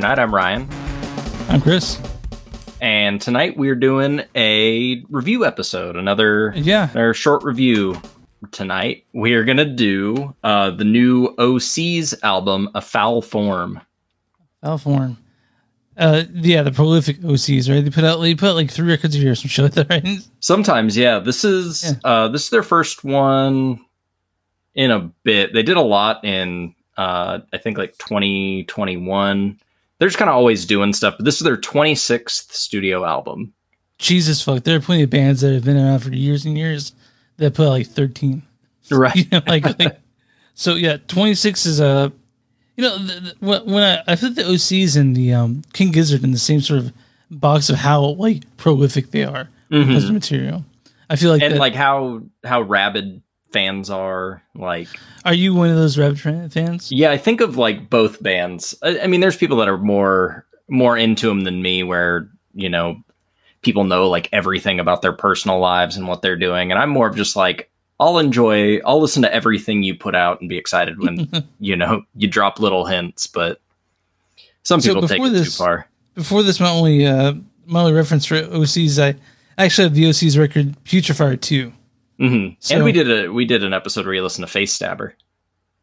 Night. I'm Ryan. I'm Chris. And tonight we're doing a review episode, another Yeah. another short review. Tonight we are gonna do uh, the new OC's album, A Foul Form. Alform. Uh, yeah, the prolific OCs, right? They put out, they put out like three records a year, some shit like that, right? Sometimes, yeah. This is uh, this is their first one in a bit. They did a lot in uh, I think like 2021. They're just kind of always doing stuff. But this is their 26th studio album. Jesus fuck, there are plenty of bands that have been around for years and years that put out like 13. Right. You know, like, like so yeah, 26 is a you know the, the, when I I put the OCs and the um King Gizzard in the same sort of box of how like prolific they are because of material. I feel like and that- like how how rabid fans are like are you one of those Fan- fans? yeah i think of like both bands I, I mean there's people that are more more into them than me where you know people know like everything about their personal lives and what they're doing and i'm more of just like i'll enjoy i'll listen to everything you put out and be excited when you know you drop little hints but some So people take before it this- too far before this, my only uh, my only reference for OCs, I actually have the OCs record Future Fire two. Hmm So- and we did a we did an episode where you listen to face stabber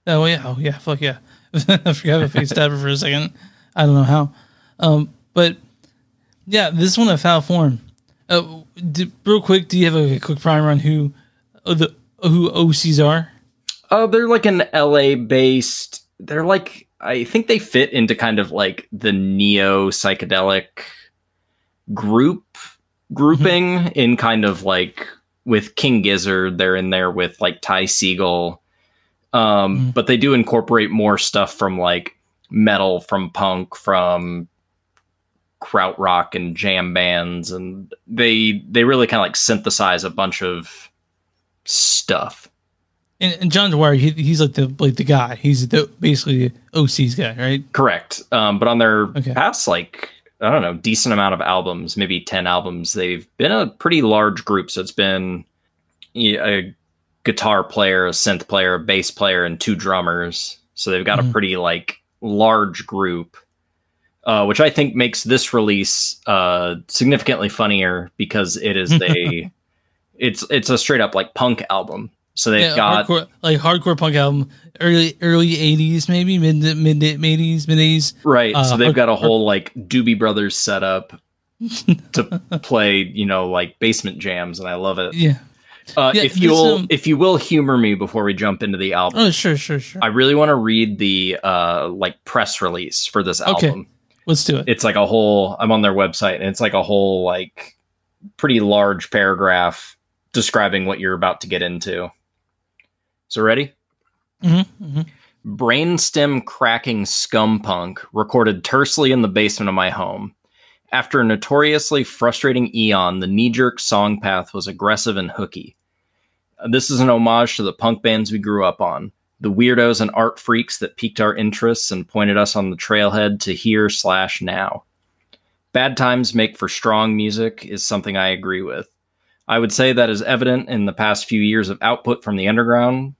Oh yeah, oh yeah, fuck yeah! I forgot about Face Stabber for a second. I don't know how, um, but yeah, this one a foul form. Uh, d- real quick, do you have a, quick primer on who uh, the who OCs are? Oh, they're like an LA based. They're like I think they fit into kind of like the neo psychedelic group grouping in kind of like with King Gizzard. They're in there with like Ty Segall, um, Mhm. but they do incorporate more stuff from like metal, from punk, from krautrock and jam bands, and they they really kind of like synthesize a bunch of stuff. And, and John Dwyer, he, he's like the like the guy. He's the basically OCs guy, right? Correct. Um, but on their Okay. past, like, I don't know, decent amount of albums, maybe 10 albums, they've been a pretty large group. So it's been a guitar player, a synth player, a bass player, and two drummers. So they've got a Mhm. pretty, like, large group, uh, which I think makes this release uh, significantly funnier because it is a. It's it's a straight up like punk album. So they've Yeah, got hardcore, like hardcore punk album, early early '80s, maybe mid mid '80s, mid '80s. Right. Uh, so they've got a whole like Doobie Brothers setup to play, you know, like basement jams, and I love it. Yeah. Uh, Yeah, if you'll um, if you will humor me before we jump into the album, Oh, sure, sure, sure. I really want to read the uh like press release for this album. Okay. Let's do it. It's like a whole I'm on their website and it's like a whole like pretty large paragraph describing what you're about to get into. So ready? Mm-hmm, hmm brainstem cracking scum punk recorded tersely in the basement of my home. After a notoriously frustrating eon, the knee jerk song path was aggressive and hooky. This is an homage to the punk bands we grew up on, the weirdos and art freaks that piqued our interests and pointed us on the trailhead to here slash now. Bad times make for strong music is something I agree with. I would say that is evident in the past few years of output from the underground,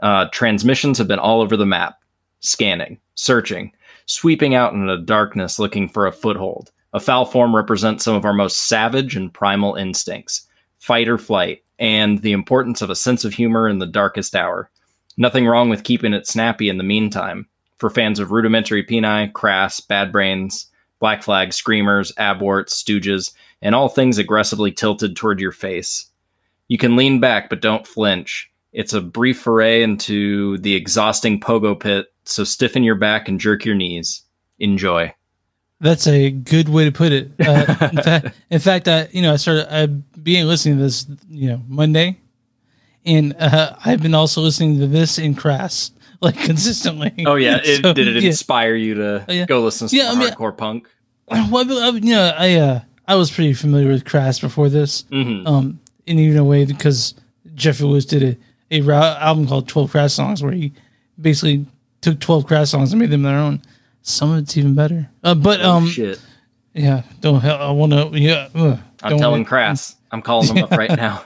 uh, transmissions have been all over the map, scanning, searching, sweeping out into the darkness looking for a foothold. A foul form represents some of our most savage and primal instincts fight or flight, and the importance of a sense of humor in the darkest hour. Nothing wrong with keeping it snappy in the meantime. For fans of rudimentary peni, crass, bad brains, black flag, screamers, abwarts, stooges, and all things aggressively tilted toward your face. You can lean back, but don't flinch. It's a brief foray into the exhausting pogo pit, so stiffen your back and jerk your knees. Enjoy. That's a good way to put it. Uh, in fact, in fact, I you know I started I began listening to this you know Monday, and uh, I've been also listening to this in crass like consistently. Oh yeah, it, So, did it yeah. inspire you to Oh, yeah. go listen to Yeah, some I mean- hardcore punk? Well, I, I- you know, I uh, I was pretty familiar with crass before this, hmm um, in even a way because Jeffrey Lewis did a a album called Twelve Crass Songs where he basically took twelve crass songs and made them their own. Some of it's even better. Uh, but oh um, shit! yeah, don't I want to yeah. Uh, I'm telling Crass. I'm calling them up right now.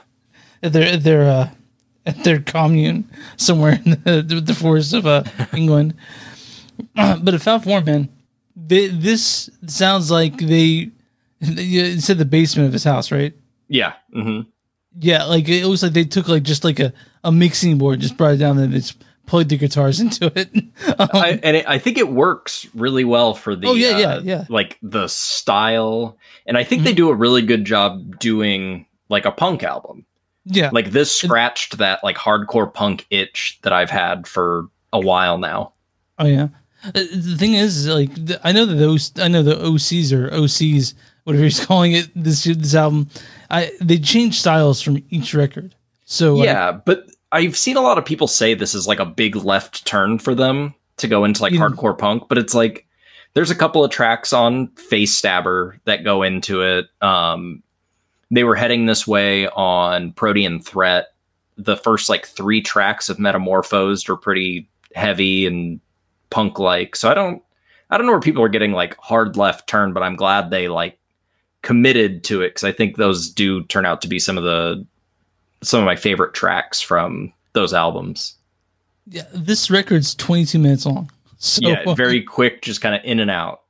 They're their uh, at their commune somewhere in the, the, forests of uh, England. but a foul form, man. they, this sounds like they you said the basement of his house, right? Yeah. hmm Yeah, like it looks like they took like just like a, a mixing board, just brought it down and just plugged the guitars into it. um, I, and it, I think it works really well for the Oh, yeah, yeah, uh, yeah. like the style, and I think they do a really good job doing like a punk album. Yeah, Like this scratched that like hardcore punk itch that I've had for a while now. Oh yeah. Uh, The thing is, like, I know that those, I know the OCs or OCs, whatever he's calling it, this this album, I they change styles from each record. So yeah, but I've seen a lot of people say this is like a big left turn for them to go into like hardcore punk, but it's like there's a couple of tracks on Face Stabber that go into it. Um, they were heading this way on Protean Threat. The first like three tracks of Metamorphosed are pretty heavy and punk like. So I don't I don't know where people are getting like hard left turn, but I'm glad they like committed to it because I think those do turn out to be some of the some of my favorite tracks from those albums. yeah, this record's 22 minutes long. So yeah, very quick, just kind of in and out.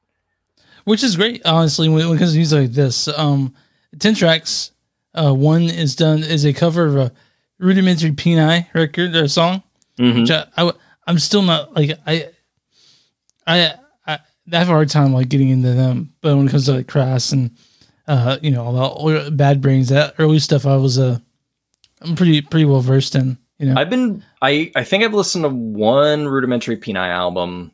which is great honestly when, it comes to music like this um 10 tracks uh one is done is a cover of a rudimentary peni record or song Mhm. which I, I i'm still not like i i i have a hard time like getting into them but when it comes to like crass and uh you know all the bad brains that early stuff i was uh i'm pretty pretty well versed in you know I've been I I think I've listened to one rudimentary Peni album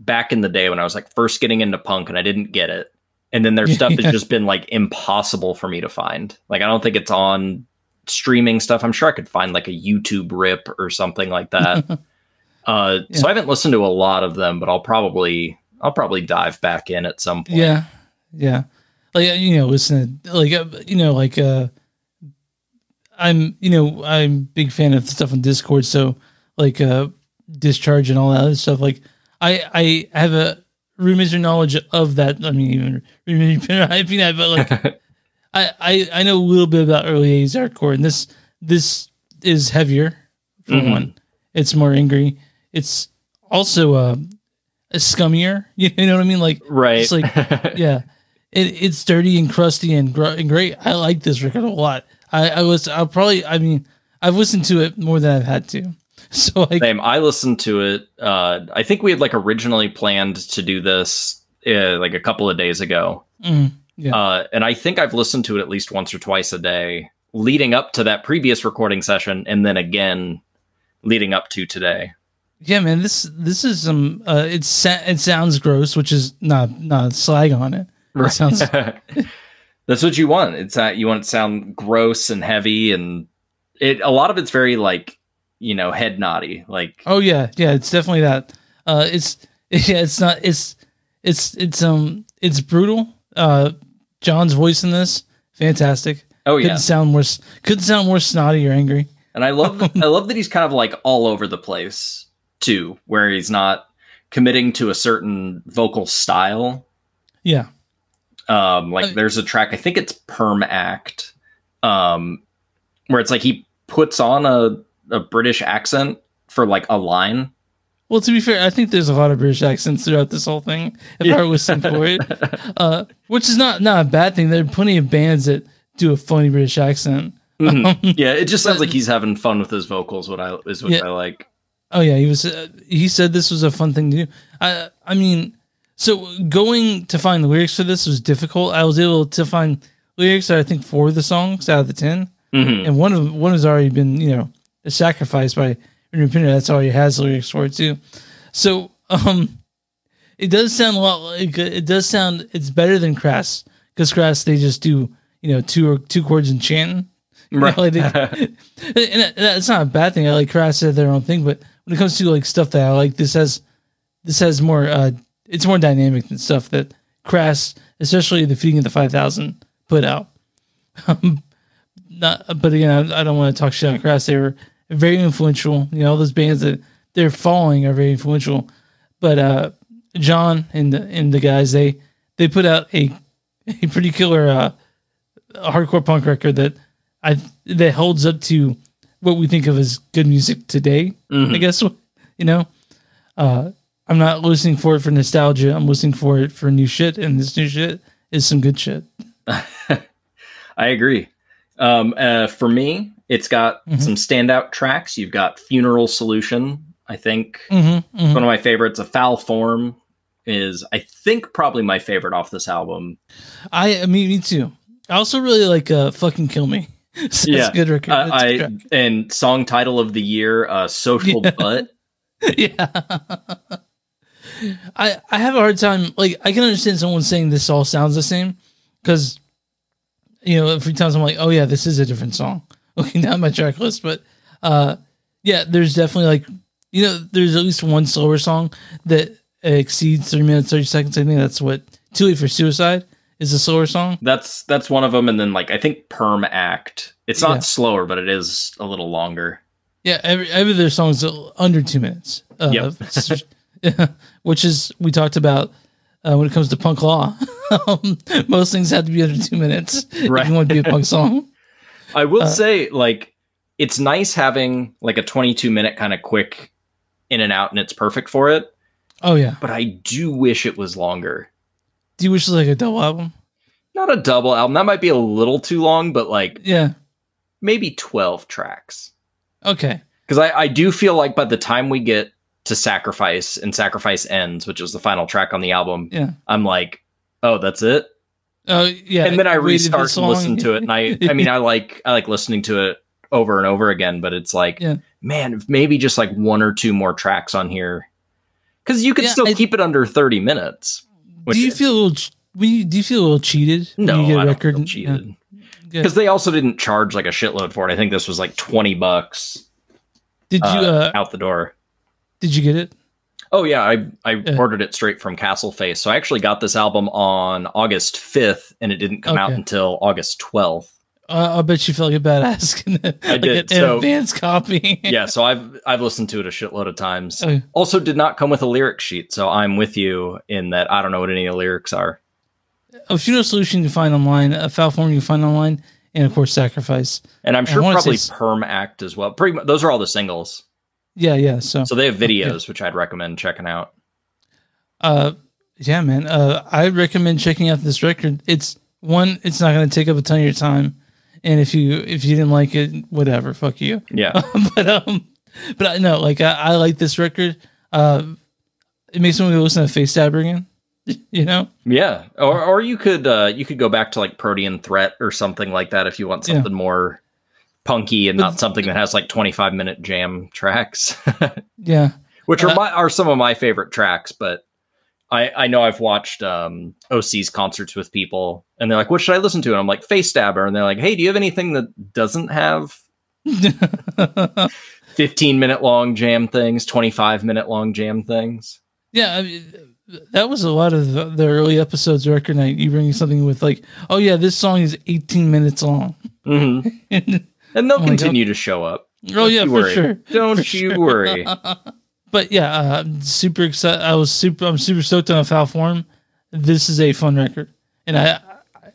back in the day when I was like first getting into punk and I didn't get it. And then their stuff Yeah. has just been like impossible for me to find. Like I don't think it's on streaming stuff. I'm sure I could find like a YouTube rip or something like that. uh so I haven't listened to a lot of them, but I'll probably I'll probably dive back in at some point. Yeah, yeah. Like uh, you know, listen, to- like uh, you know, like uh, I'm you know I'm big fan of the stuff on Discord, so like uh, discharge and all that other stuff. Like I I have a rudimentary knowledge of that. I mean, even rudimentary, that, but like I, I I know a little bit about early 80s hardcore, and this this is heavier for Mhm. one. It's more angry. It's also uh, a scummier. You know what I mean? Like Right. It's like- yeah, it, it's dirty and crusty and, gr- and great. I like this record a lot. I, I was I'll probably I mean I've listened to it more than I've had to. So like Same. I listened to it. Uh, I think we had like originally planned to do this uh, like a couple of days ago, mm, yeah uh, and I think I've listened to it at least once or twice a day, leading up to that previous recording session, and then again leading up to today. yeah man this this is some uh it sa- it sounds gross which is not not slag on it. It sounds That's what you want. It's that you want it to sound gross and heavy, and it. A lot of it's very like you know head naughty. Like oh yeah yeah it's definitely that. Uh it's yeah it's not it's it's it's um it's brutal. Uh John's voice in this fantastic. oh yeah, Couldn't sound more couldn't sound more snotty or angry. And I love that, I love that he's kind of like all over the place too, where he's not committing to a certain vocal style. Yeah. Um, like Uh, there's a track, I think it's Perm Act, um, where it's like he puts on a, a British accent for like a line. Well, to be fair, I think there's a lot of British accents throughout this whole thing. If Yeah. I was for it, uh, which is not not a bad thing. There are plenty of bands that do a funny British accent. Mhm. yeah, it just sounds like he's having fun with his vocals. What I is what Yeah. I like. Oh yeah, he was. Uh, he said this was a fun thing to do. I I mean, so going to find the lyrics for this was difficult. I was able to find lyrics I think four of the songs out of the ten, Mhm. and one of one has already been you know sacrificed by Renee Pinner. That's all he has lyrics for too. So um, it does sound a lot like it does sound. It's better than Crass because Crass they just do you know two or two chords and chanting. You know, Right. like they- and that- that's not a bad thing. I like Crass said their own thing, but when it comes to like stuff that I like, this has this has more. uh It's more dynamic than stuff that Crass, especially the feeding of the five thousand, put out. Um, not, but again, I, I don't want to talk shit on Crass. They were very influential. You know, those bands that they're following are very influential. But uh John and the and the guys they they put out a a pretty killer uh hardcore punk record that I that holds up to what we think of as good music today. Mhm. I guess you know. Uh, I'm not listening for it for nostalgia. I'm listening for it for new shit, and this new shit is some good shit. I agree. Um, uh, for me, it's got Mhm. some standout tracks. You've got Funeral Solution. I think Mm-hmm, one of my favorites. A Foul Form is, I think, probably my favorite off this album. I, mean, me too. I also really like uh, "Fucking Kill Me." so Yeah, it's a good record. Uh, a I track. and song title of the year, uh, Social Yeah. Butt. yeah. I I have a hard time like I can understand someone saying this all sounds the same because you know every time I'm like oh yeah this is a different song looking down my track list but uh yeah there's definitely like you know there's at least one slower song that exceeds three minutes thirty seconds I think that's what Too Late for Suicide is a slower song That's that's one of them, and then like I think Perm Act. It's not Yeah. slower, but it is a little longer. Yeah, every every of their songs under two minutes. Uh, Yep. which is we talked about uh, when it comes to punk law. um, most things have to be under two minutes Right. if you want to be a punk song. I will Uh, say, like, it's nice having like a 22 minute kind of quick in and out, and it's perfect for it. Oh yeah. But I do wish it was longer. Do you wish it was like a double album? Not a double album. That might be a little too long, but like Yeah. maybe 12 tracks. Okay. Because I, I do feel like by the time we get to Sacrifice and Sacrifice Ends, which is the final track on the album, Yeah. I'm like, oh, that's it. Oh yeah. and then I restart and listen to it, and I I mean I like I like listening to it over and over again, but it's like, Yeah. man, maybe just like one or two more tracks on here, because you could Yeah, still I- keep it under thirty minutes. do you feel a little? ch- when you- Do you feel a little cheated? No, you get a I don't feel cheated Yeah, because they also didn't charge like a shitload for it. I think this was like twenty bucks Did you? uh, Uh, out the door. did you get it? Oh yeah, I I Yeah. ordered it straight from Castle Face. So I actually got this album on August fifth, and it didn't come out until August twelfth. Uh, I bet you felt like a badass. getting a- like did, An, so- advanced copy. yeah, so I've I've listened to it a shitload of times. Okay. Also, did not come with a lyric sheet, so I'm with you in that I don't know what any of the lyrics are. a funeral solution you can find online, a foul form you can find online, and of course sacrifice. And I'm sure probably Perm Act as well. Pretty much, those are all the singles. Yeah, yeah. So, So they have videos, which I'd recommend checking out. uh, yeah, man. Uh, I recommend checking out this record. It's one. It's not going to take up a ton of your time, and if you if you didn't like it, whatever, fuck you. Yeah, but um, but I know, like I, I like this record. Uh, it makes me want to listen to Face Stabber again. You know? yeah. Or or you could uh, you could go back to like Protean Threat or something like that if you want Yeah. something more punky and not something that has like 25 minute jam tracks, Yeah. which are Uh, my, are some of my favorite tracks. But I I know I've watched um, OC's concerts with people, and they're like, "What should I listen to?" And I'm like, "Face Stabber," and they're like, "Hey, do you have anything that doesn't have 15 minute long jam things, 25 minute long jam things?" Yeah, I mean, that was a lot of the, the early episodes of record night. You bring something with like, oh yeah, this song is 18 minutes long. hmm oh And they'll my continue to show up. Oh yeah, you for sure. Don't For you sure. worry. But yeah, uh, I'm super excited. I was super. I'm super stoked on a foul form. This is a fun record, and I, I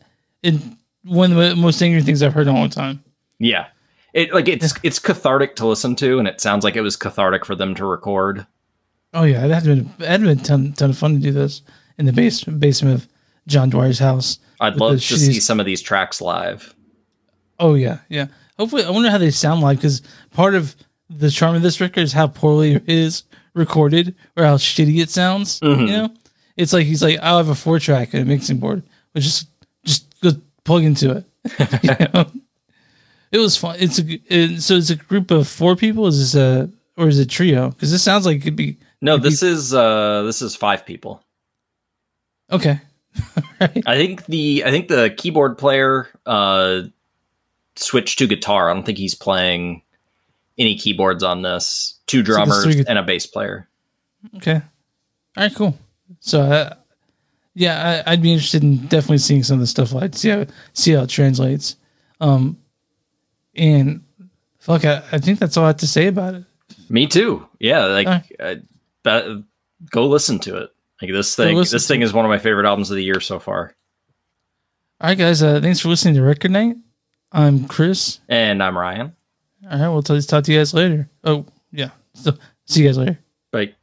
and one of the most angry things I've heard in a long time. Yeah. It like it's it's cathartic to listen to, and it sounds like it was cathartic for them to record. Oh yeah, it had been it had been a ton, ton of fun to do this in the base, basement of John Dwyer's house. I'd love to see some of these tracks live. Oh yeah, yeah. Hopefully, I wonder how they sound live because part of the charm of this record is how poorly it is recorded or how shitty it sounds. Mhm. You know, it's like he's like, I'll have a four track and a mixing board, which just just go plug into it. You know? It was fun. It's a it, so it's a group of four people. Is this a or is it a trio? Because this sounds like it could be No, Maybe- this is uh this is five people. okay. right. I think the I think the keyboard player uh switched to guitar. I don't think he's playing any keyboards on this. Two drummers gu- and a bass player. Okay. All right. Cool. So, uh, yeah, I, I'd be interested in definitely seeing some of the stuff like see how see how it translates. Um, and fuck, I, I think that's all I have to say about it. Me too. Yeah, like Alright. uh, that. Go listen to it. Like this thing. This thing is one of my favorite albums of the year so far. All right, guys. Uh, thanks for listening to Record Night. I'm Chris. And I'm Ryan. All right, we'll talk to you guys later. Oh, yeah. So, see you guys later. Bye.